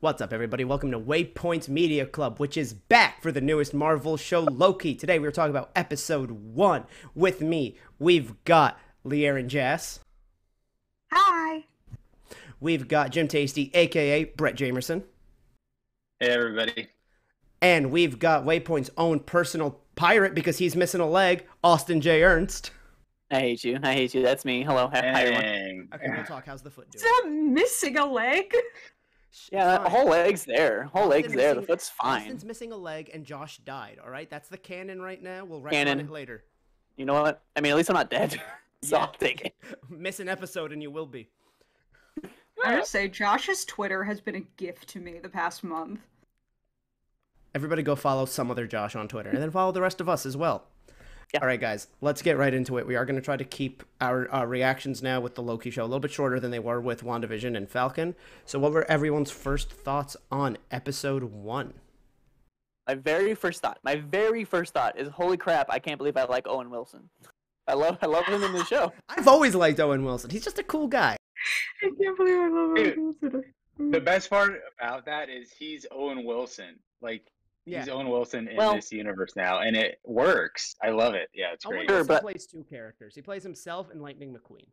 What's up, everybody? Welcome to Waypoint Media Club, which is back for the newest Marvel show, Loki. Today, we're talking about episode one. With me, we've got Lear and Jess. Hi. We've got Jim Tasty, aka Brett Jamerson. Hey, everybody. And we've got Waypoint's own personal pirate because he's missing a leg, Austin J. Ernst. I hate you. I hate you. That's me. Hello. Hi, hi, everyone. Okay, we'll talk. How's the foot Is doing? that missing a leg? Yeah, Fine. whole leg's there. Whole leg's Austin there. The foot's fine. Austin's missing a leg, and Josh died. All right, that's the canon right now. We'll write Canon. it later. You know what? I mean, at least I'm not dead. so Yeah. I'll take it. Miss an episode, and you will be. I gotta say, Josh's Twitter has been a gift to me the past month. Everybody go follow some other Josh on Twitter, and then follow the rest of us as well. Yeah. All right, guys, let's get right into it. We are going to try to keep our uh, reactions now with the Loki show a little bit shorter than they were with WandaVision and Falcon. So, what were everyone's first thoughts on episode one? My very first thought. My very first thought is, holy crap! I can't believe I like Owen Wilson. I love. I love him in the show. I've always liked Owen Wilson. He's just a cool guy. I can't believe I love Dude, The best part about that is he's Owen Wilson. Like he's Yeah. Owen Wilson in Well- this universe now, and it works. I love it. Yeah, it's Owen great. Sure, Wilson but- plays two characters. He plays himself and Lightning McQueen.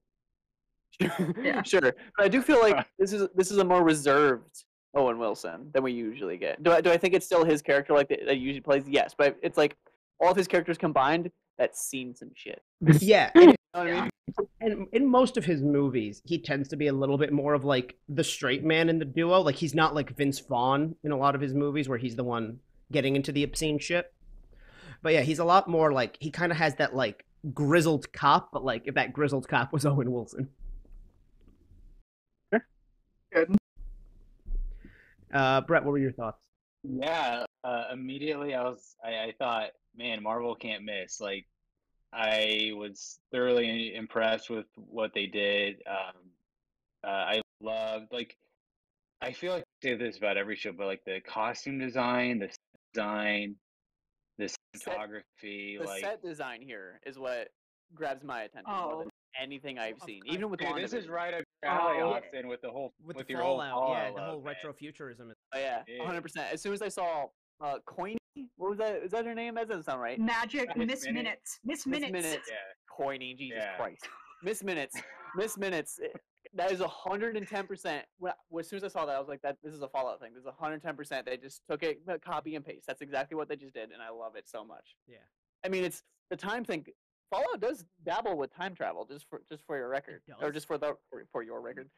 Yeah. Sure, but I do feel like this is this is a more reserved Owen Wilson than we usually get. Do I do I think it's still his character like that, that he usually plays? Yes, but it's like all of his characters combined. That's seen some shit. Yeah, and You know what I mean? and in most of his movies, he tends to be a little bit more of like the straight man in the duo. Like he's not like Vince Vaughn in a lot of his movies where he's the one getting into the obscene shit. But yeah, he's a lot more like he kind of has that like grizzled cop, but like if that grizzled cop was Owen Wilson. Good. Uh, Brett, what were your thoughts? Yeah. Uh, immediately, I was. I, I thought, man, Marvel can't miss. Like, I was thoroughly impressed with what they did. Um, uh, I loved like. I feel like I say this about every show, but like the costume design, the design, the Set- cinematography, The like set design here is what grabs my attention more Oh. than anything I've seen, I- even with Dude, this is right up your alley, Oh. Austin, with the whole With, with, the your Fallout, whole yeah, the whole love, man. retrofuturism. Oh yeah, Yeah. hundred percent. As soon as I saw uh Coiny, what was that? Is that her name? That doesn't sound right. Magic Miss Miss Minute. Minutes. Miss Miss Minutes. Minutes. Yeah. Coiny, Jesus Yeah. Christ. Miss Minutes. Miss Minutes. That is hundred and ten percent. As soon as I saw that, I was like, "That this is a Fallout thing. This is hundred ten percent." They just took it, copy and paste. That's exactly what they just did, and I love it so much. Yeah. I mean, it's the time thing. Fallout does dabble with time travel, just for just for your record, or does? just for the for, for your mm-hmm. record,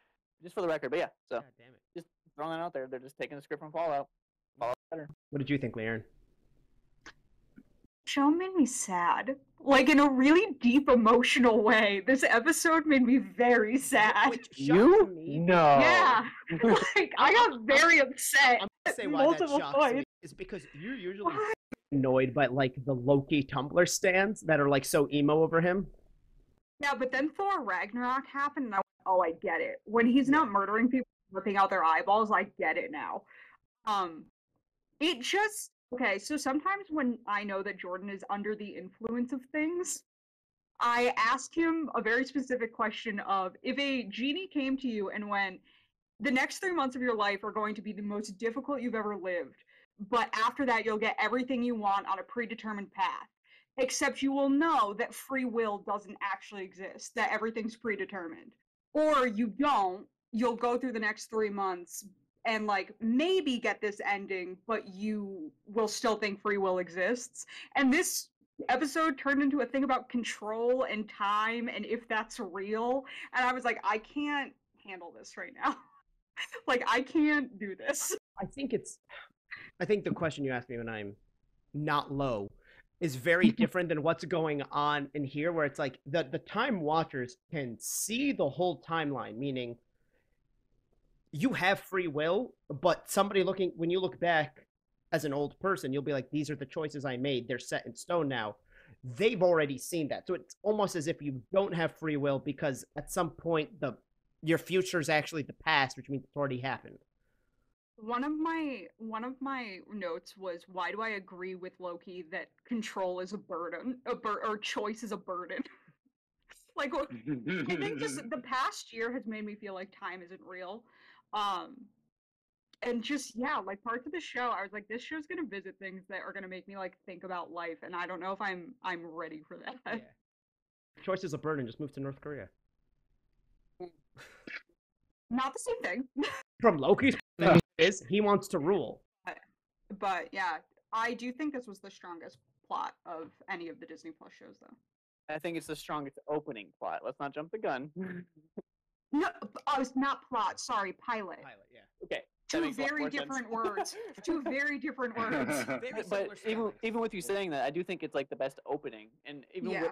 just for the record. But yeah, so God damn it. just throwing that out there. They're just taking the script from Fallout. Fallout better. What did you think, Leon? Show made me sad. Like in a really deep emotional way. This episode made me very sad. Which shocked me. No. Yeah. like I got very upset. I'm gonna say at why that multiple shocks me points. is because you're usually Why? annoyed by like the Loki Tumblr stands that are like so emo over him. Yeah, but then Thor Ragnarok happened, and I went, oh, I get it. When he's not murdering people, ripping out their eyeballs, I get it now. Um, it just okay. So sometimes when I know that Jordan is under the influence of things, I ask him a very specific question of if a genie came to you and went, the next three months of your life are going to be the most difficult you've ever lived, but after that you'll get everything you want on a predetermined path except you will know that free will doesn't actually exist, that everything's predetermined. Or you don't, you'll go through the next three months and like maybe get this ending, but you will still think free will exists. And this episode turned into a thing about control and time and if that's real. And I was like, I can't handle this right now. like, I can't do this. I think it's I think the question you asked me when I'm not low is very different than what's going on in here where it's like the the time watchers can see the whole timeline meaning you have free will but somebody looking when you look back as an old person you'll be like these are the choices i made they're set in stone now they've already seen that so it's almost as if you don't have free will because at some point the your future is actually the past which means it's already happened One of my one of my notes was why do I agree with Loki that control is a burden, a bur- or choice is a burden? like I think just the past year has made me feel like time isn't real. Um and just yeah, like parts of the show, I was like, this show's gonna visit things that are gonna make me like think about life, and I don't know if I'm I'm ready for that. Yeah. Choice is a burden. Just move to North Korea. Not the same thing, From Loki's point is he wants to rule. but yeah, I do think this was the strongest plot of any of the Disney Plus shows, though. I think it's the strongest opening plot. Let's not jump the gun. No, I was not plot. Sorry, pilot. Pilot, yeah. okay. Two makes a lot very more sense. different words. Two very different words. Very but even even with you saying that, I do think it's like the best opening, and even Yeah. with,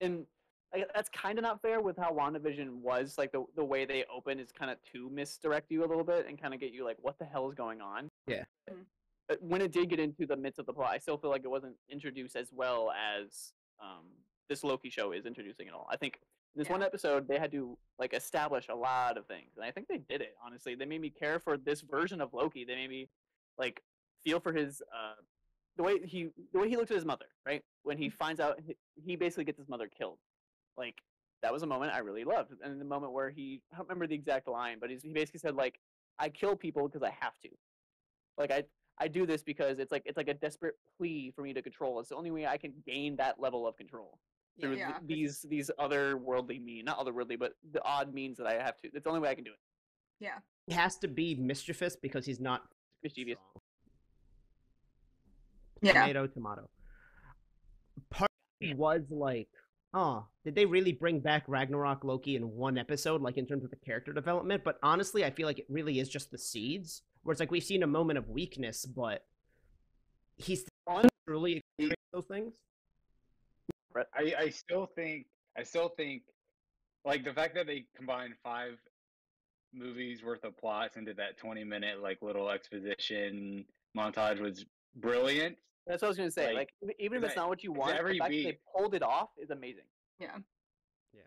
and like, that's kind of not fair with how WandaVision was. Like the the way they open is kind of to misdirect you a little bit and kind of get you like, what the hell is going on? Yeah. Mhm. But when it did get into the midst of the plot, I still feel like it wasn't introduced as well as um, this Loki show is introducing it all. I think in this one episode they had to like establish a lot of things, and I think they did it. Honestly, they made me care for this version of Loki. They made me like feel for his uh, the way he the way he looked at his mother, right? When he finds out he, he basically gets his mother killed. Like that was a moment I really loved, and the moment where he I don't remember the exact line, but he's, he basically said like, "I kill people because I have to." Like I I do this because it's like it's like a desperate plea for me to control. It's the only way I can gain that level of control through th- Yeah. these these otherworldly mean, not otherworldly, but the odd means that I have to. It's the only way I can do it. Yeah. He has to be mischievous because he's not Mischievous. strong. Yeah. Tomato, tomato. Part was like, oh, did they really bring back Ragnarok Loki in one episode, like in terms of the character development? But honestly, I feel like it really is just the seeds. Where it's like we've seen a moment of weakness, but he's Fun. truly experienced those things. I, I still think I still think like the fact that they combined five movies worth of plots into that 20 minute like little exposition montage was brilliant That's what I was gonna say. Like, Like, even if it's that- not what you want, every the fact that they pulled it off is amazing. Yeah.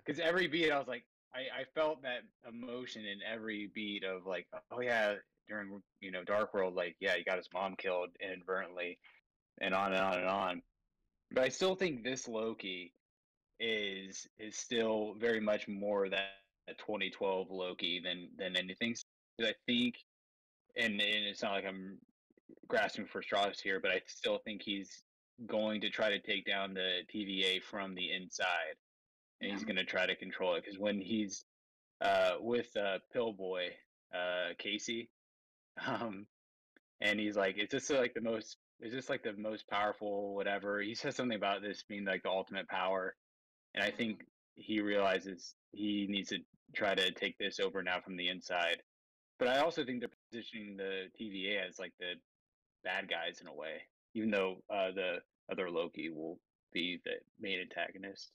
because every beat I was like I, I felt that emotion in every beat of like oh yeah during you know Dark World like yeah he got his mom killed inadvertently and on and on and on but I still think this Loki is is still very much more that, that 2012 Loki than than anything. 'Cause I think and, and it's not like I'm grasping for straws here but I still think he's going to try to take down the TVA from the inside and he's going to try to control it because when he's uh, with uh, Pillboy uh, Casey, um, and he's like, "It's just like the most, it's this like the most powerful, whatever." He says something about this being like the ultimate power, and I think he realizes he needs to try to take this over now from the inside. But I also think they're positioning the TVA as like the bad guys in a way, even though uh, the other Loki will be the main antagonist.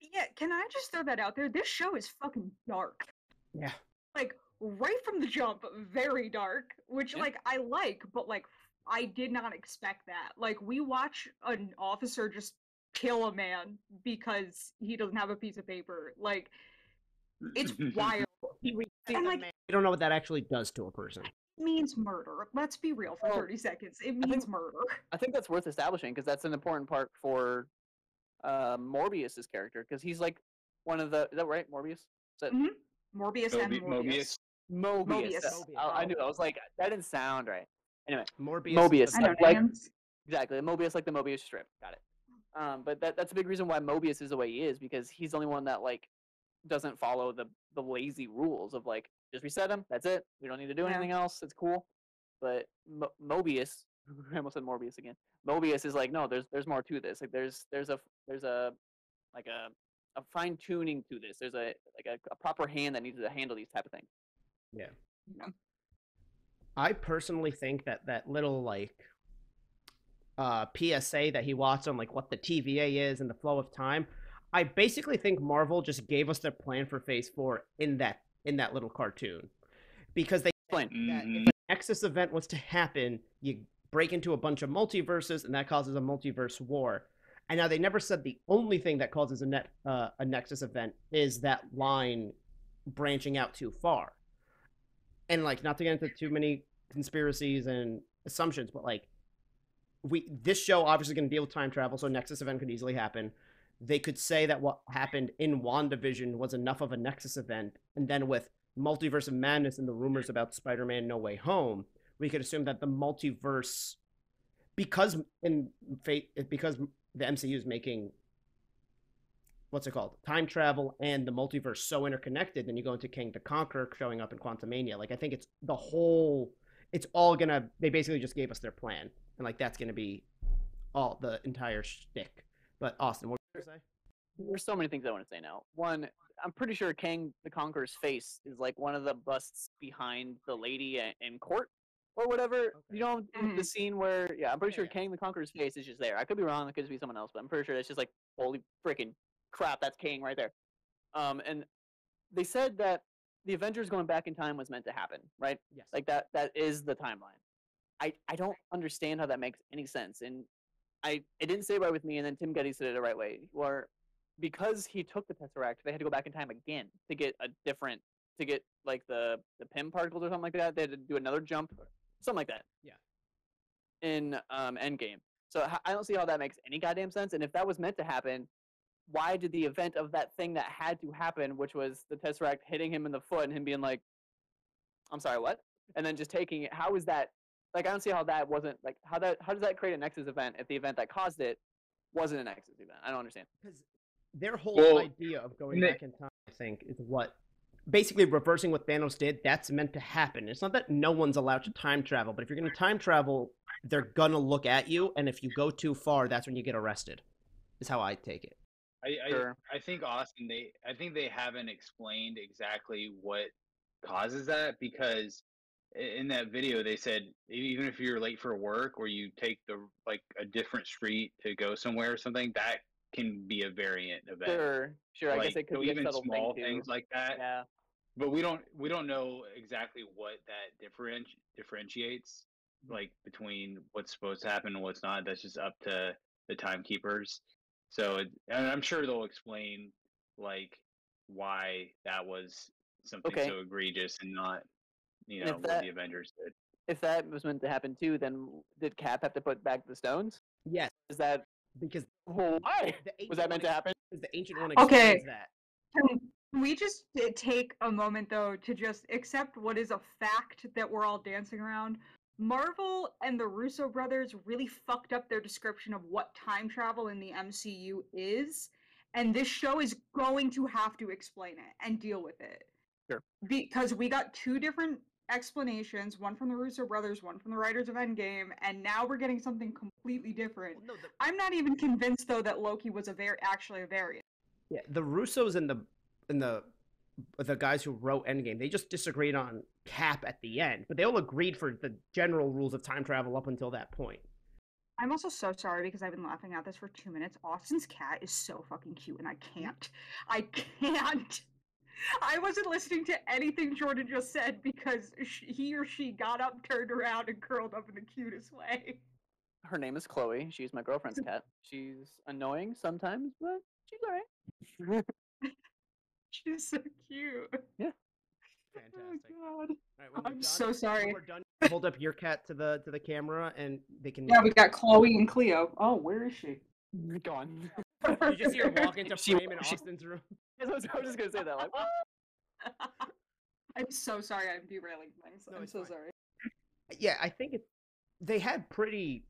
Yeah, can I just throw that out there? This show is fucking dark. Yeah. Like right from the jump, very dark, which Yeah. like I like, but like I did not expect that. Like we watch an officer just kill a man because he doesn't have a piece of paper. Like it's wild. He And, like- we don't know what that actually does to a person. It means murder. Let's be real for Well, 30 seconds. It think- means murder. I think that's worth establishing because that's an important part for uh, Morbius's character because he's like one of the. Is that right, Morbius? Is that Mhm. Morbius and Mobi- Morbius. Mobius. Mobius. Mobius. uh, I, I knew. I was like, that didn't sound right. Morbius. Mobius, is I the- know like- Exactly, Mobius like the Mobius strip. Got it. Um, but that, that's a big reason why Mobius is the way he is because he's the only one that like doesn't follow the the lazy rules of like just reset him. That's it. We don't need to do Yeah. anything else. It's cool. But Mo- Mobius, I almost said Morbius again. Mobius is like, no, there's there's more to this. Like there's there's a there's a like a a fine tuning to this. There's a like a, a proper hand that needs to handle these type of things. Yeah. Yeah. I personally think that that little like uh PSA that he watched on like what the TVA is and the flow of time, I basically think Marvel just gave us their plan for Phase 4 in that in that little cartoon. Because they Explain. that Mhm. if an Nexus event was to happen, you break into a bunch of multiverses and that causes a multiverse war. And now they never said the only thing that causes a net uh, a Nexus event is that line branching out too far. And like not to get into too many conspiracies and assumptions, but like we this show obviously going to deal with time travel, so Nexus event could easily happen. They could say that what happened in WandaVision was enough of a Nexus event, and then with multiverse of madness and the rumors about Spider-Man No Way Home, we could assume that the multiverse, because in fate, because the MCU is making what's it called time travel and the multiverse so interconnected then you go into Kang the Conqueror showing up in quantumania like i think it's the whole it's all gonna they basically just gave us their plan and like that's gonna be all the entire shtick but austin what were you gonna say There's so many things I want to say now. One, I'm pretty sure Kang the Conqueror's face is like one of the busts behind the lady in court or whatever. Okay. You know the Mhm. scene where yeah, I'm pretty Yeah, sure yeah. Kang the Conqueror's face is just there. I could be wrong. It could be someone else, but I'm pretty sure that's just like holy freaking crap. That's Kang right there. Um, and they said that the Avengers going back in time was meant to happen, right? yes Like that that is the timeline. I I don't understand how that makes any sense. And I it didn't say right with me, and then Tim Gettys said it the right way. Where because he took the Tesseract, they had to go back in time again to get a different to get like the the Pym particles or something like that. They had to do another jump, something like that. Yeah. In um Endgame, so I don't see how that makes any goddamn sense. And if that was meant to happen, why did the event of that thing that had to happen, which was the Tesseract hitting him in the foot and him being like, "I'm sorry, what?" and then just taking it. How is that? Like, I don't see how that wasn't like how that how does that create a Nexus event if the event that caused it wasn't a Nexus event? I don't understand. because their whole Well, idea of going Nick- back in time i think is what basically reversing what thanos did that's meant to happen it's not that no one's allowed to time travel but if you're going to time travel they're gonna look at you and if you go too far that's when you get arrested is how i take it I, I Sure. I think Austin they I think they haven't explained exactly what causes that because in that video they said even if you're late for work or you take the like a different street to go somewhere or something that can be a variant event. Sure, sure. I guess it could so be even subtle small thing things like that. Yeah. But we don't we don't know exactly what that differenti- differentiates mm. like between what's supposed to happen and what's not. That's just up to the timekeepers. So it, and I'm sure they'll explain like why that was something Okay. so egregious and not you know if what that- the Avengers did. If that was meant to happen too, then did Cap have to put back the stones? yes Is that because why? Was that one meant to happen? happen? the ancient one Okay. explains that Can we just uh, take a moment though to just accept what is a fact that we're all dancing around? Marvel and the Russo brothers really fucked up their description of what time travel in the MCU is, and this show is going to have to explain it and deal with it. Sure. Because we got two different explanations, one from the Russo brothers, one from the writers of Endgame, and now we're getting something completely different. Well, no, the, I'm not even convinced though that Loki was a var- actually a variant. Yeah, the Russos and the and the the guys who wrote Endgame, they just disagreed on Cap at the end, but they all agreed for the general rules of time travel up until that point. I'm also so sorry because I've been laughing at this for two minutes. Austin's cat is so fucking cute, and I can't. I can't. I wasn't listening to anything Jordan just said because sh- he or she got up, turned around, and curled up in the cutest way. Her name is Chloe. She's my girlfriend's cat. She's annoying sometimes, but she's alright. She's so cute. Fantastic. Oh god. All right, I'm done- so sorry. We're done. Hold up your cat to the to the camera, and they can. Yeah, we got Chloe and Cleo. Oh, where is she? Gone. You just see her walk into She- frame in she- Austin's room. I was I was just gonna say that. Like, I'm so sorry I'm derailing things. No, I'm so fine. sorry. Yeah, I think it. They had pretty.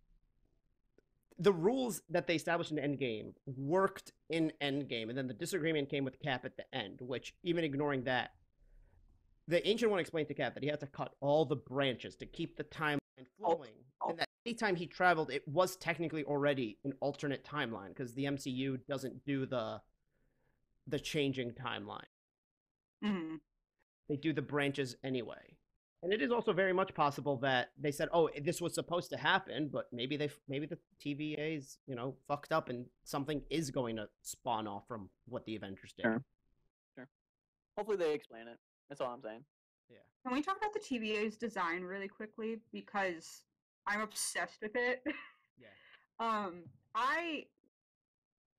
The rules that they established in Endgame worked in Endgame, and then the disagreement came with Cap at the end. Which, even ignoring that, the Ancient One explained to Cap that he had to cut all the branches to keep the timeline flowing, oh. and that anytime he traveled, it was technically already an alternate timeline because the MCU doesn't do the the changing timeline Mhm. they do the branches anyway. And it is also very much possible that they said, "Oh, this was supposed to happen," but maybe they, maybe the TVA's, you know, fucked up, and something is going to spawn off from what the Avengers did. Sure. sure. hopefully they explain it. That's all I'm saying. Yeah. Can we talk about the TVA's design really quickly because I'm obsessed with it. Yeah. Um, I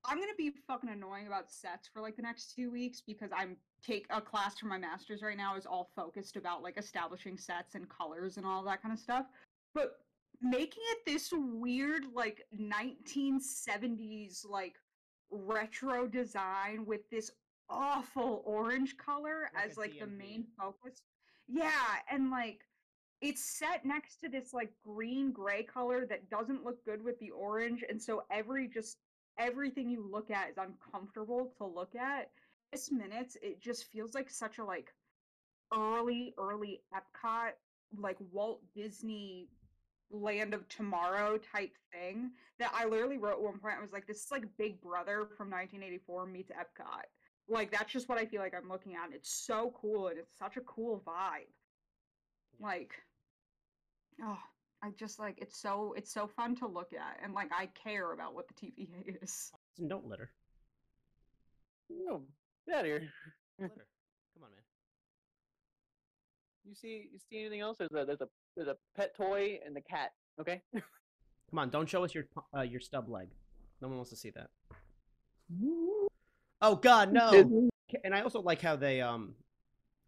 I'm gonna be fucking annoying about sets for like the next two weeks because I'm take a class for my masters right now is all focused about like establishing sets and colors and all that kind of stuff. But making it this weird like 1970s like retro design with this awful orange color Like as like the main focus. Yeah, and like it's set next to this like green gray color that doesn't look good with the orange, and so every just everything you look at is uncomfortable to look at. This minutes, it just feels like such a like early, early Epcot, like Walt Disney Land of Tomorrow type thing that I literally wrote at one point. I was like, this is like Big Brother from 1984 meets Epcot. Like that's just what I feel like I'm looking at. It's so cool and it's such a cool vibe. Like, oh, I just like it's so it's so fun to look at and like I care about what the TVA is. And don't litter. No, get out of here. litter. Come on, man. You see, you see anything else? There's a there's a there's a pet toy and the cat. Okay. Come on, don't show us your uh, your stub leg. No one wants to see that. Oh God, no! And I also like how they um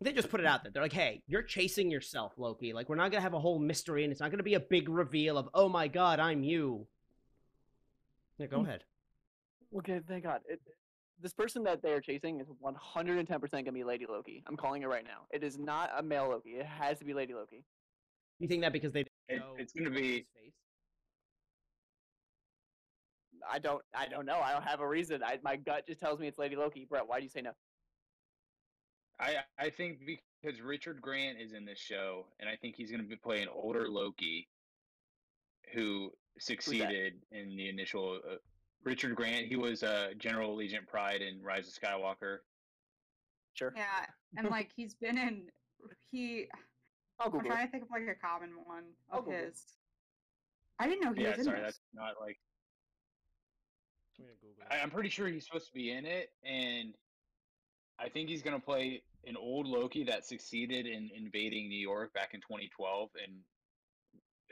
they just put it out there. They're like, "Hey, you're chasing yourself, Loki. Like, we're not gonna have a whole mystery, and it's not gonna be a big reveal of, oh my God, I'm you." Yeah, go Hmm. ahead. Okay, thank God. It, this person that they are chasing is 110% gonna be Lady Loki. I'm calling it right now. It is not a male Loki. It has to be Lady Loki. You think that because they didn't It- show it's gonna be- his face? I don't. I don't know. I don't have a reason. I, my gut just tells me it's Lady Loki. Brett, why do you say no? I I think because Richard Grant is in this show, and I think he's going to be playing older Loki, who succeeded in the initial. Uh, Richard Grant, he was uh, General Agent Pryde in Rise of Skywalker. Sure. Yeah, and like he's been in he I'll I'm trying to think of like a common one I'll of Google it. his. I didn't know he Yeah, was in sorry, this. that's not like. I'm gonna Google I, it. I'm pretty sure he's supposed to be in it, and I think he's going to play an old Loki that succeeded in invading New York back in 2012 and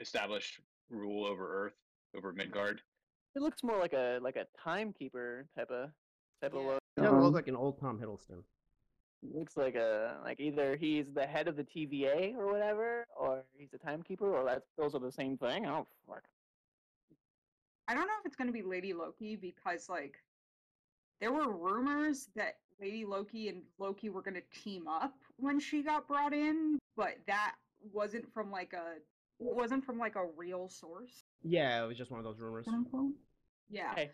established rule over Earth, over Midgard. It looks more like a like a timekeeper type of type of Yeah. look. He doesn't Um, look like an old Tom Hiddleston. looks like a like either he's the head of the TVA or whatever, or he's a timekeeper, or that's those are the same thing. I don't fuck. I don't know if it's gonna be Lady Loki because like there were rumors that Lady Loki and Loki were gonna team up when she got brought in, but that wasn't from like a it wasn't from like a real source. Yeah, it was just one of those rumors. Yeah. Hey,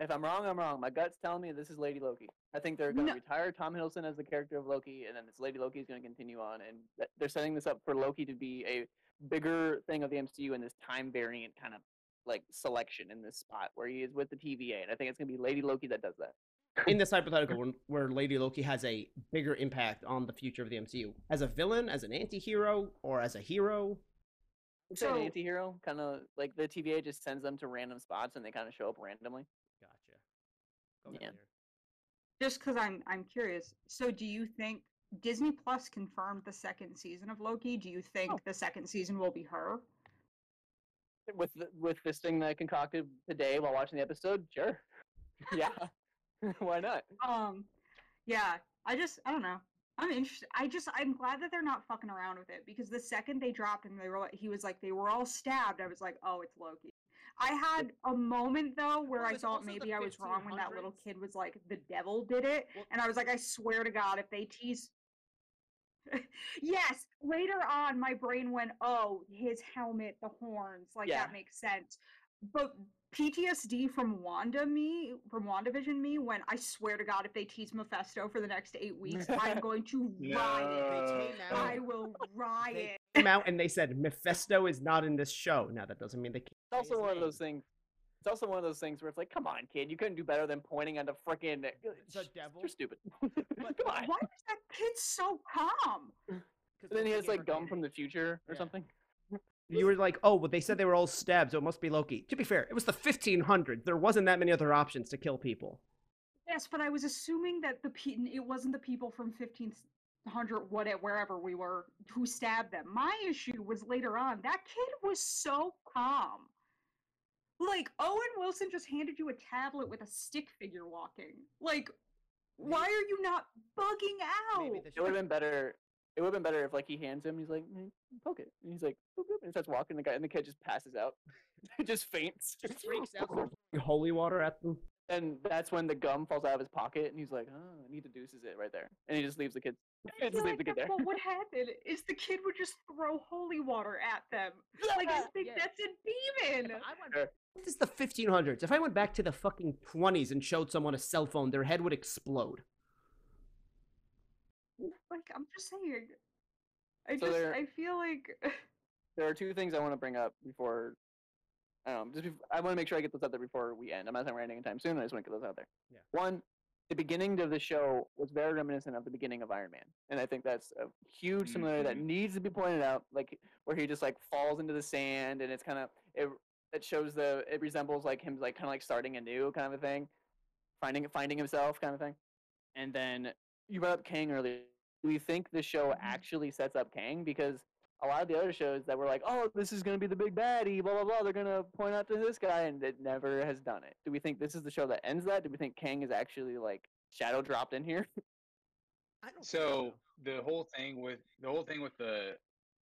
if I'm wrong, I'm wrong. My gut's telling me this is Lady Loki. I think they're going to No. retire Tom Hiddleston as the character of Loki, and then this Lady Loki is going to continue on, and th- they're setting this up for Loki to be a bigger thing of the MCU in this time variant kind of like selection in this spot where he is with the TVA, and I think it's going to be Lady Loki that does that. in this hypothetical when, where Lady Loki has a bigger impact on the future of the MCU as a villain, as an anti-hero, or as a hero. I'd say an So- anti-hero, kind of like the TVA just sends them to random spots and they kind of show up randomly. Gotcha. Go ahead, Yeah. Lear. Just because I'm I'm curious. So do you think Disney Plus confirmed the second season of Loki? Do you think Oh. the second season will be her? With the, with this thing that I concocted today while watching the episode, sure, yeah, why not? Um, yeah, I just I don't know. I'm interested. I just I'm glad that they're not fucking around with it because the second they dropped and they were like, he was like they were all stabbed. I was like, oh, it's Loki. I had a moment though where Well, I thought maybe I was wrong when that little kid was like the devil did it, Well- and I was like, I swear to God, if they tease. yes, later on, my brain went, oh, his helmet, the horns, like Yeah. that makes sense. But PTSD from Wanda me, from WandaVision me, when I swear to God, if they tease Mephisto for the next eight weeks, I'm going to riot. They oh. I will riot. Came out and they said Mephisto is not in this show. Now that doesn't mean they can't. It's also his one of those things. It's also one of those things where it's like, come on, kid, you couldn't do better than pointing at the freaking The devil? You're stupid. But- come on. Why is that kid so calm? 'Cause And then he has like gum from the future or Yeah. something. You were like, oh, well, they said they were all stabbed, so it must be Loki. To be fair, it was the 1500s. There wasn't that many other options to kill people. Yes, but I was assuming that the pe- it wasn't the people from 1500 what wherever we were who stabbed them. My issue was later on. That kid was so calm. Like Owen Wilson just handed you a tablet with a stick figure walking. Like, why are you not bugging out? Maybe the It would have been better. It would have been better if like he hands him, he's like, "Mm, poke it, and he's like, boop, boop, and starts walking the guy, and the kid just passes out, just faints. just freaks out, holy water at them. And that's when the gum falls out of his pocket, and he's like, "Oh," and he deduces it right there, and he just leaves the kid. I just feel leave like the kid there. what would happen is the kid would just throw holy water at them. Like I think Yeah. that's a demon. I went, Sure. this is the 1500s. If I went back to the fucking 20s and showed someone a cell phone, their head would explode. Like I'm just saying. I So just there- I feel like There are two things I want to bring up before. I don't know. Just bef- I want to make sure I get those out there before we end. I'm not saying we're ending anytime soon. I just want to get those out there. Yeah. One, the beginning of the show was very reminiscent of the beginning of Iron Man, and I think that's a huge similarity that Mhm. needs to be pointed out. Like where he just like falls into the sand, and it's kind of it. It shows the it resembles like him like kind of like starting anew kind of a thing, finding finding himself kind of thing. And then you brought up Kang earlier. Do you think the show actually sets up Kang? Because a lot of the other shows that were like, oh, this is going to be the big baddie, blah, blah, blah, they're going to point out to this guy, and it never has done it. Do we think this is the show that ends that? Do we think Kang is actually like shadow dropped in here? I don't think So the whole thing with the whole thing with the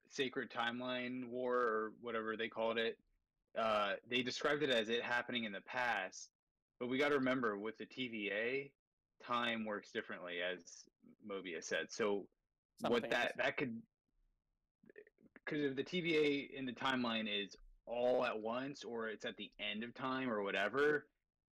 sacred timeline war or whatever they called it, uh, they described it as it happening in the past. But we got to remember with the TVA, time works differently, as Mobius said. So what that that could because if the TVA in the timeline is all at once or it's at the end of time or whatever,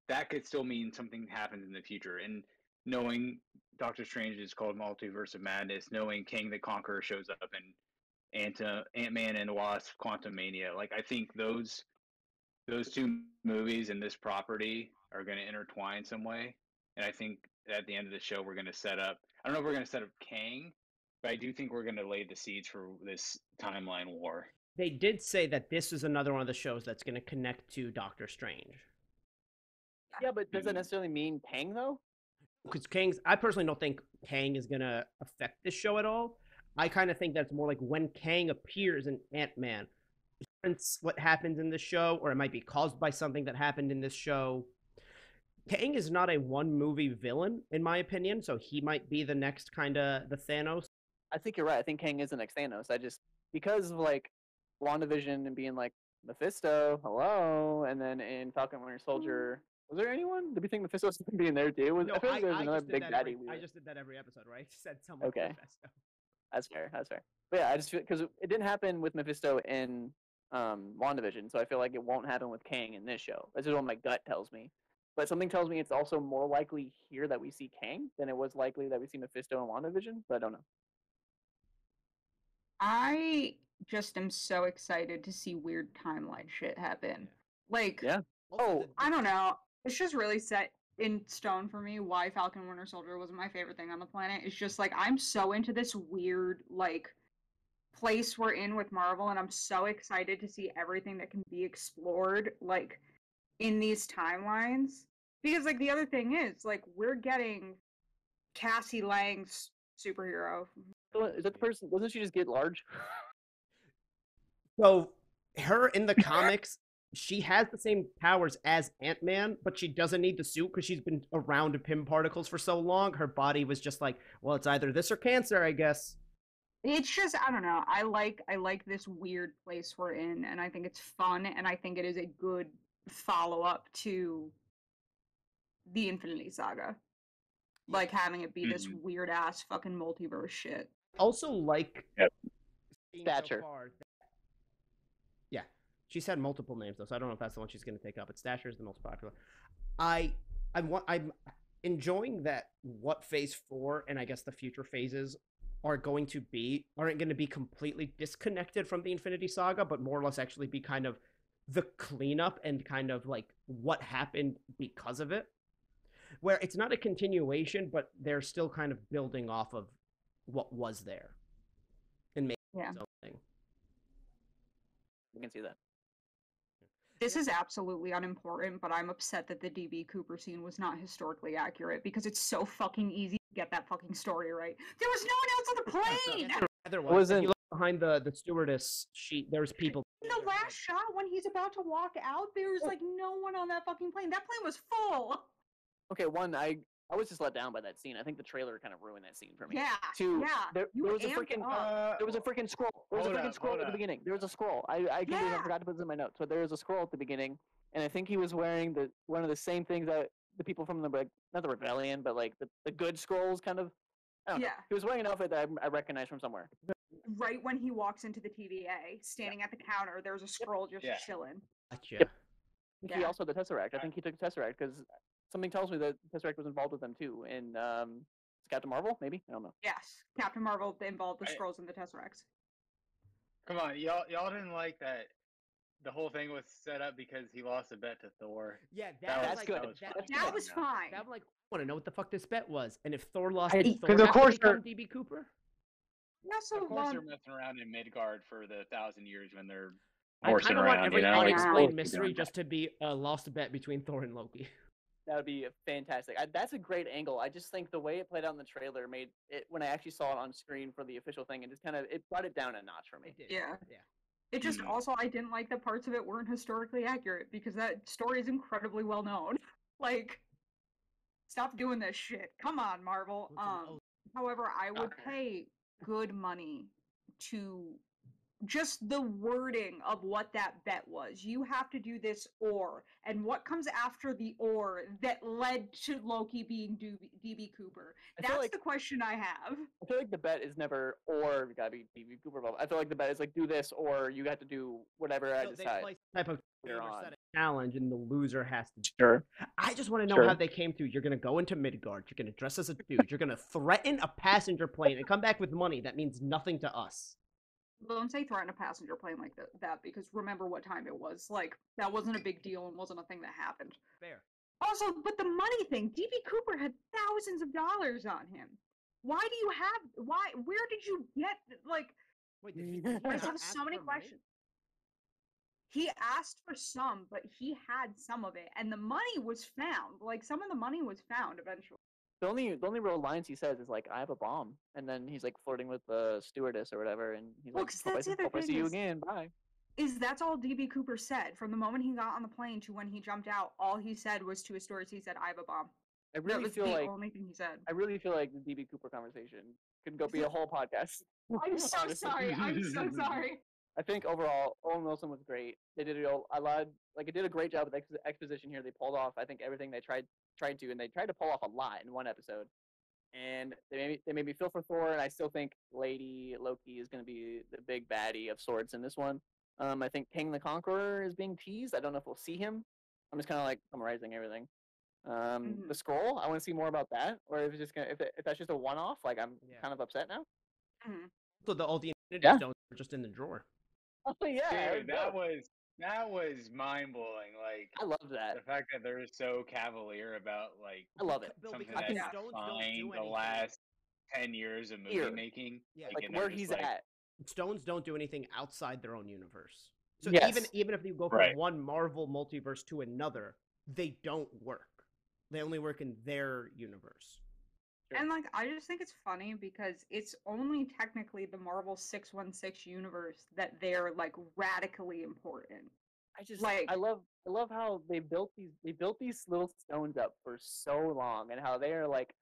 that could still mean something happens in the future. And knowing Doctor Strange is called Multiverse of Madness, knowing Kang the Conqueror shows up and Ant Ant Man and the Wasp, Quantumania, like I think those those two movies and this property are going to intertwine some way. And I think at the end of the show we're going to set up. I don't know if we're going to set up Kang, but I do think we're going to lay the seeds for this timeline war. They did say that this is another one of the shows that's going to connect to Doctor Strange. Yeah, but does that Mhm. necessarily mean Kang, though? Because Kang's, I personally don't think Kang is going to affect this show at all. I kind of think that's more like when Kang appears in Ant Man, it's what happens in the show, or it might be caused by something that happened in this show. Kang is not a one movie villain, in my opinion, so he might be the next kind of the Thanos. I think you're right. I think Kang is the next Thanos. I just, because of like WandaVision and being like, Mephisto, hello, and then in Falcon Winter Soldier, was there anyone? Did we think Mephisto was going to be in there too? Was, No, I feel like there was another big baddie. every, we I just did that every episode, right? Said someone Okay. Mephisto. That's fair. That's fair. But yeah, I just feel because it didn't happen with Mephisto in um, WandaVision, so I feel like it won't happen with Kang in this show. That's just what my gut tells me. But something tells me it's also more likely here that we see Kang than it was likely that we see Mephisto in WandaVision. But I don't know. I just am so excited to see weird timeline shit happen. Like Yeah. Oh, I don't know. It's just really set in stone for me why Falcon Winter Soldier wasn't my favorite thing on the planet. It's just like I'm so into this weird like place we're in with Marvel and I'm so excited to see everything that can be explored like in these timelines. Because like the other thing is like we're getting Cassie Lang's superhero. Is that the person? Doesn't she just get large? So her in the comics, she has the same powers as Ant Man, but she doesn't need the suit because she's been around Pym particles for so long. Her body was just like, well, it's either this or cancer, I guess. It's just I don't know. I like I like this weird place we're in and I think it's fun and I think it is a good follow up to the Infinity Saga. Like having it be this Mhm. weird ass fucking multiverse shit. Also, like Yep. seeing so Stature. far that- yeah, she's had multiple names though, so I don't know if that's the one she's going to take up. But Stature is the most popular. I I want I'm enjoying that what Phase Four and I guess the future phases are going to be aren't going to be completely disconnected from the Infinity Saga, but more or less actually be kind of the cleanup and kind of like what happened because of it. Where it's not a continuation, but they're still kind of building off of what was there and making Yeah. its own thing. We can see that. This is absolutely unimportant, but I'm upset that the DB Cooper scene was not historically accurate because it's so fucking easy to get that fucking story right. There was no one else on the plane! There was. If wasn't- you look behind the the stewardess sheet, there's people. In the last shot, when he's about to walk out, there's oh. like no one on that fucking plane. That plane was full. Okay, one, I I was just let down by that scene. I think the trailer kind of ruined that scene for me. Yeah. Two, yeah. there, there was a amped freaking up. There was a freaking scroll. There was a Hold freaking up, scroll hold at the up. beginning. There was a scroll. I I, completely Yeah. forgot to put this in my notes, but there was a scroll at the beginning, and I think he was wearing the one of the same things that the people from the like not the rebellion, but like the, the good scrolls kind of. I don't know. Yeah. He was wearing an outfit that I, I recognize from somewhere. Right when he walks into the TVA, standing at the counter, there's a scroll just Yeah. chilling. Gotcha. Yep. I think he also had the Tesseract. I think he took the Tesseract because something tells me that Tesseract was involved with them too. In um, Captain Marvel, maybe I don't know. Yes, Captain Marvel involved the I- scrolls and the Tesseracts. Come on, y'all y'all didn't like that. The whole thing was set up because he lost a bet to Thor. Yeah, That that, was- was That's like, good. was That. That fine was fine. that, I'm like, I want to know what the fuck this bet was, and if Thor lost, I- did Thor 'cause of course become they're- DB Cooper. Yeah, so Of course, they're messing around in Midgard for the thousand years when they're I horsing kind of want every you know, unexplained keep mystery just to be a lost bet between Thor and Loki. That would be fantastic. I, that's a great angle. I just think the way it played out in the trailer made it when I actually saw it on screen for the official thing, it just kind of it brought it down a notch for me. Yeah. Yeah. it just Mhm. also I didn't like that parts of it weren't historically accurate because that story is incredibly well known. like, stop doing this shit. Come on, Marvel. Um, oh, however, I would Okay. pay good money to just the wording of what that bet was. You have to do this or, and what comes after the or that led to Loki being DB, DB Cooper. That's like the question I have. I feel like the bet is never or you gotta be DB Cooper. blah, blah. I feel like the bet is like do this or you have to do whatever I so they decide. play some type of later game or on. set a challenge, and the loser has to. Sure. I just want to know Sure. how they came through. You're gonna go into Midgard. You're gonna dress as a dude. You're gonna threaten a passenger plane and come back with money that means nothing to us. Don't say threaten a passenger plane like that, that because remember what time it was. Like, that wasn't a big deal and wasn't a thing that happened. Fair. Also, but the money thing, DB Cooper had thousands of dollars on him. Why do you have why where did you get like Wait, did he, I did he I not just have so many for money? questions. He asked for some, but he had some of it, and the money was found. Like some of the money was found eventually. The only the only real lines he says is like I have a bomb, and then he's like flirting with the stewardess or whatever, and he's Well, like hope I, the see- other hope I see you again. Bye. Is that's all DB Cooper said from the moment he got on the plane to when he jumped out? All he said was to his stewardess, he said, "I have a bomb." I really feel the like only thing he said. I really feel like the DB Cooper conversation could go be a whole podcast. I'm so sorry. I'm so sorry. I think overall, Owen Wilson was great. They did it a lot. Like, it did a great job with ex- exposition here. They pulled off, I think, everything they tried tried to, and they tried to pull off a lot in one episode. And they made me, they made me feel for Thor, and I still think Lady Loki is going to be the big baddie of sorts in this one. Um, I think Kang the Conqueror is being teased. I don't know if we'll see him. I'm just kind of like summarizing everything. Um, Mhm. The scroll, I want to see more about that, or if it's just gonna, if, it, if that's just a one-off, like I'm Yeah. kind of upset now. Mhm. So the all the Infinity Yeah. Stones were just in the drawer. Oh yeah, Dude, that was that was mind blowing. Like I love that the fact that they're so cavalier about like I love it. Something because I that's think- stones don't do defined the anything. last ten years of movie Here. making. Yeah. Like and they're where he's like, at. stones don't do anything outside their own universe. So Yes. even even if you go from Right. one Marvel multiverse to another, they don't work. They only work in their universe. Sure. And like, I just think it's funny because it's only technically the Marvel Six One Six universe that they're like radically important. I just Like- I love I love how they built these they built these little stones up for so long and how they are like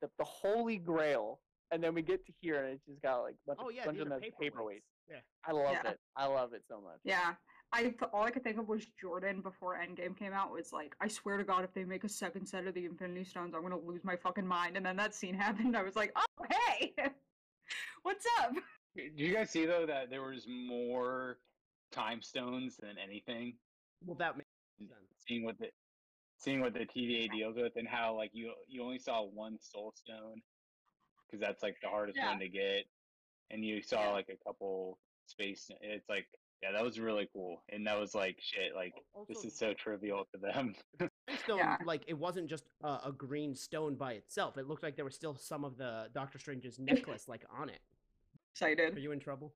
the, the holy grail and then we get to here and it's just got like a bunch Oh of, yeah, bunch of are paperweights. paperweights. Yeah. I love Yeah. it. I love it so much. Yeah, I all I could think of was Jordan before Endgame came out was like, I swear to God, if they make a second set of the Infinity Stones, I'm gonna lose my fucking mind. And then that scene happened. I was like, oh hey, what's up? Do you guys see though that there was more time stones than anything? Well, that makes Mm. sense. Seeing what the seeing what the TVA deals with and how like you you only saw one soul stone because that's like the hardest Yeah. one to get, and you saw Yeah. like a couple space. It's like yeah, that was really cool, and that was like shit. Like this is so trivial to them. Stone, Yeah. like it wasn't just a, a green stone by itself. It looked like there was still some of the Doctor Strange's necklace like on it. Excited. Are you in trouble?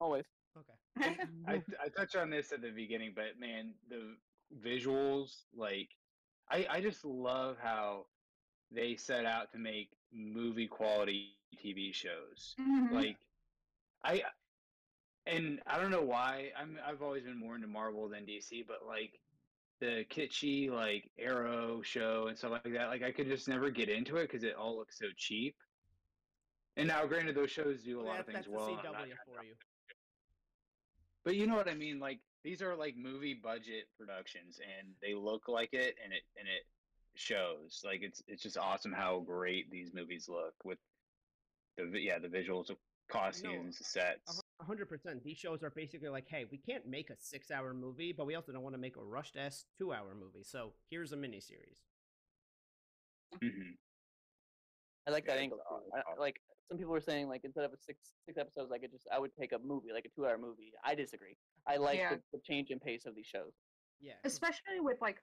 Always. Okay. I I touched on this at the beginning, but man, the visuals, like, I I just love how they set out to make movie quality TV shows. Mhm. Like, I and I don't know why I'm I've always been more into Marvel than DC, but like the kitschy like Arrow show and stuff like that, like I could just never get into it because it all looks so cheap. And now, granted, those shows do a lot of things well. the not CW for you. but you know what I mean? Like these are like movie budget productions, and they look like it, and it and it shows. Like it's it's just awesome how great these movies look with the yeah the visuals, costumes, the sets. A hundred percent. These shows are basically like, hey, we can't make a six-hour movie, but we also don't want to make a rushed ass two-hour movie. So here's a miniseries. Mhm. I like that angle. really I, I- like some people were saying, like instead of a six six episodes, I could just I would take a movie, like a two hour movie. I disagree. I like Yeah. the, the change in pace of these shows. Yeah, Especially with like,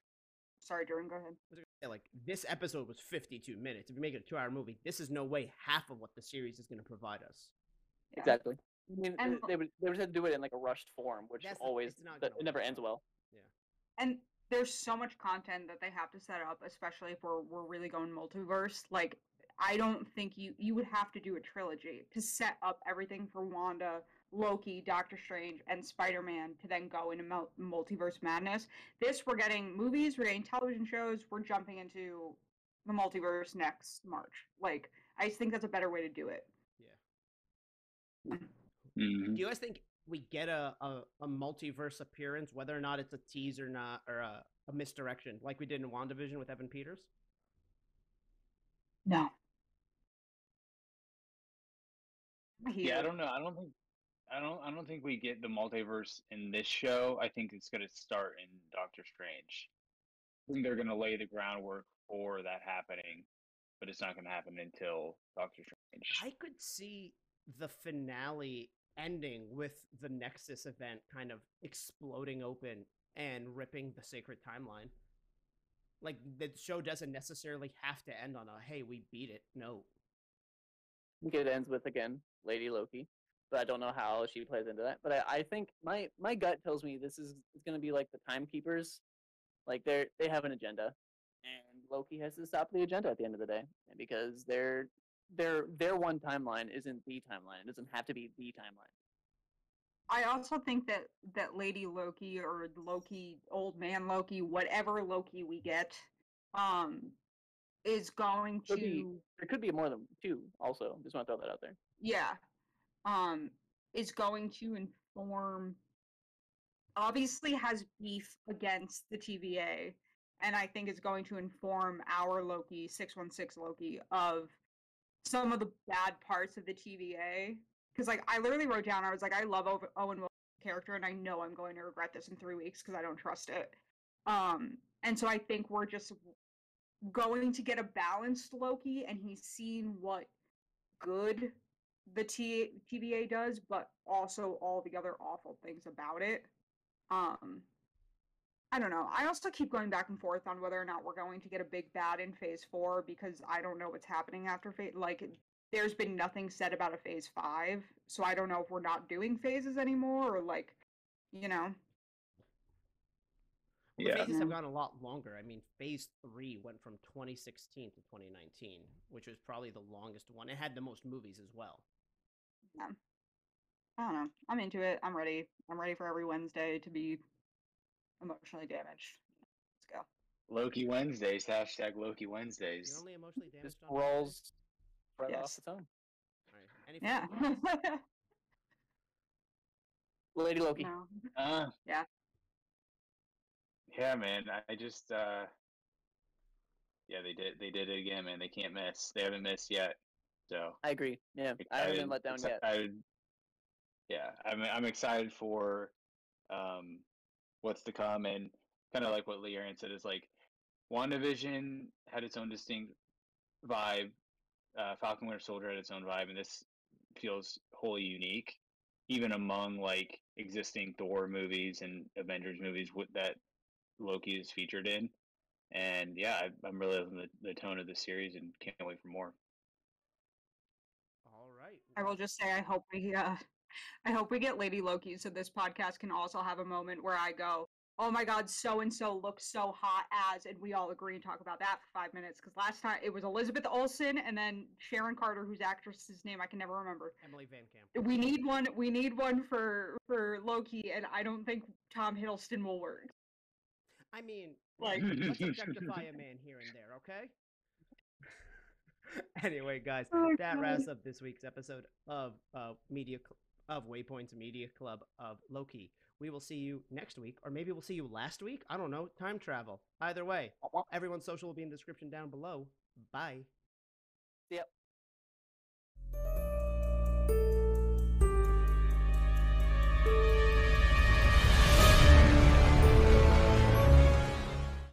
sorry, Jordan, go ahead. I was gonna say, like this episode was 52 minutes. If you make it a two-hour movie, this is no way half of what the series is going to provide us. Yeah. Exactly. I mean, And- th- they would they would have to do it in like a rushed form, which That's always it's not th- it never ends out. well. And there's so much content that they have to set up, especially if we're we're really going multiverse. Like, I don't think you you would have to do a trilogy to set up everything for Wanda, Loki, Doctor Strange, and Spider Man to then go into mul- multiverse madness. This we're getting movies, we're getting television shows, we're jumping into the multiverse next March. Like, I just think that's a better way to do it. Yeah. Mhm. Do you guys think we get a, a, a multiverse appearance, whether or not it's a tease or not, or a, a misdirection, like we did in WandaVision with Evan Peters? No. Yeah, I don't know. I don't think I don't I don't think we get the multiverse in this show. I think it's going to start in Doctor Strange. I think they're going to lay the groundwork for that happening, but it's not going to happen until Doctor Strange. I could see the finale ending with the Nexus event kind of exploding open and ripping the sacred timeline. Like the show doesn't necessarily have to end on a hey, we beat it. No. It ends with again Lady Loki, but I don't know how she plays into that. But I, I think my my gut tells me this is it's to be like the timekeepers, like they're they have an agenda, and Loki has to stop the agenda at the end of the day because their their their one timeline isn't the timeline. It doesn't have to be the timeline. I also think that that Lady Loki or Loki, old man Loki, whatever Loki we get, um, is going Could be- to There could be more than two. Also, just want to throw that out there. yeah, um, is going to inform. Obviously, has beef against the TVA, and I think is going to inform our Loki, six one six Loki, of some of the bad parts of the TVA. Because like I literally wrote down, I was like, I love Owen Wilson's character, and I know I'm going to regret this in three weeks because I don't trust it. Um, and so I think we're just going to get a balanced Loki, and he's seen what good the T- TVA does, but also all the other awful things about it. Um, I don't know. I also keep going back and forth on whether or not we're going to get a big bad in Phase Four because I don't know what's happening after Phase. Like, there's been nothing said about a Phase Five, so I don't know if we're not doing phases anymore or like, you know. Well, the Yeah. phases have gone a lot longer. I mean, phase three went from 2016 to 2019, which was probably the longest one. It had the most movies as well. Yeah. I don't know. I'm into it. I'm ready. I'm ready for every Wednesday to be emotionally damaged. Let's go. Loki Wednesdays, hashtag Loki You're Wednesdays. only emotionally damaged. Just on Friday? rolls right Yes. off its own. All right. Any Yeah. Lady Loki. no. Uh, Yeah. Yeah, man. I- I just uh yeah, they did they did it again, man. They can't miss. They haven't missed yet. So I agree. Yeah, I haven't been let down yet. excited- Yeah, I'm I'm excited for um what's to come and kind of like what Lee Aaron said is like WandaVision had its own distinct vibe. Uh, Falcon Winter Soldier had its own vibe, and this feels wholly unique, even among like existing Thor movies and Avengers movies with, that Loki is featured in. And yeah, I, I'm really loving the, the tone of the series and can't wait for more. All right. I will just say I hope we uh I hope we get Lady Loki so this podcast can also have a moment where I go, Oh my god, so and so looks so hot as and we all agree and talk about that for five minutes. Because last time it was Elizabeth Olsen and then Sharon Carter, whose actress's name I can never remember. Emily Van Camp. We need one we need one for for Loki, and I don't think Tom Hiddleston will work. I mean, Like let's objectify a man here and there, okay? anyway, guys, Oh, that God. wraps up this week's episode of uh, Media of Waypoints Media Club of Loki. We will see you next week, or maybe we'll see you last week. I don't know. Time travel. Either way, uh, everyone's social will be in the description down below. Bye. Yep.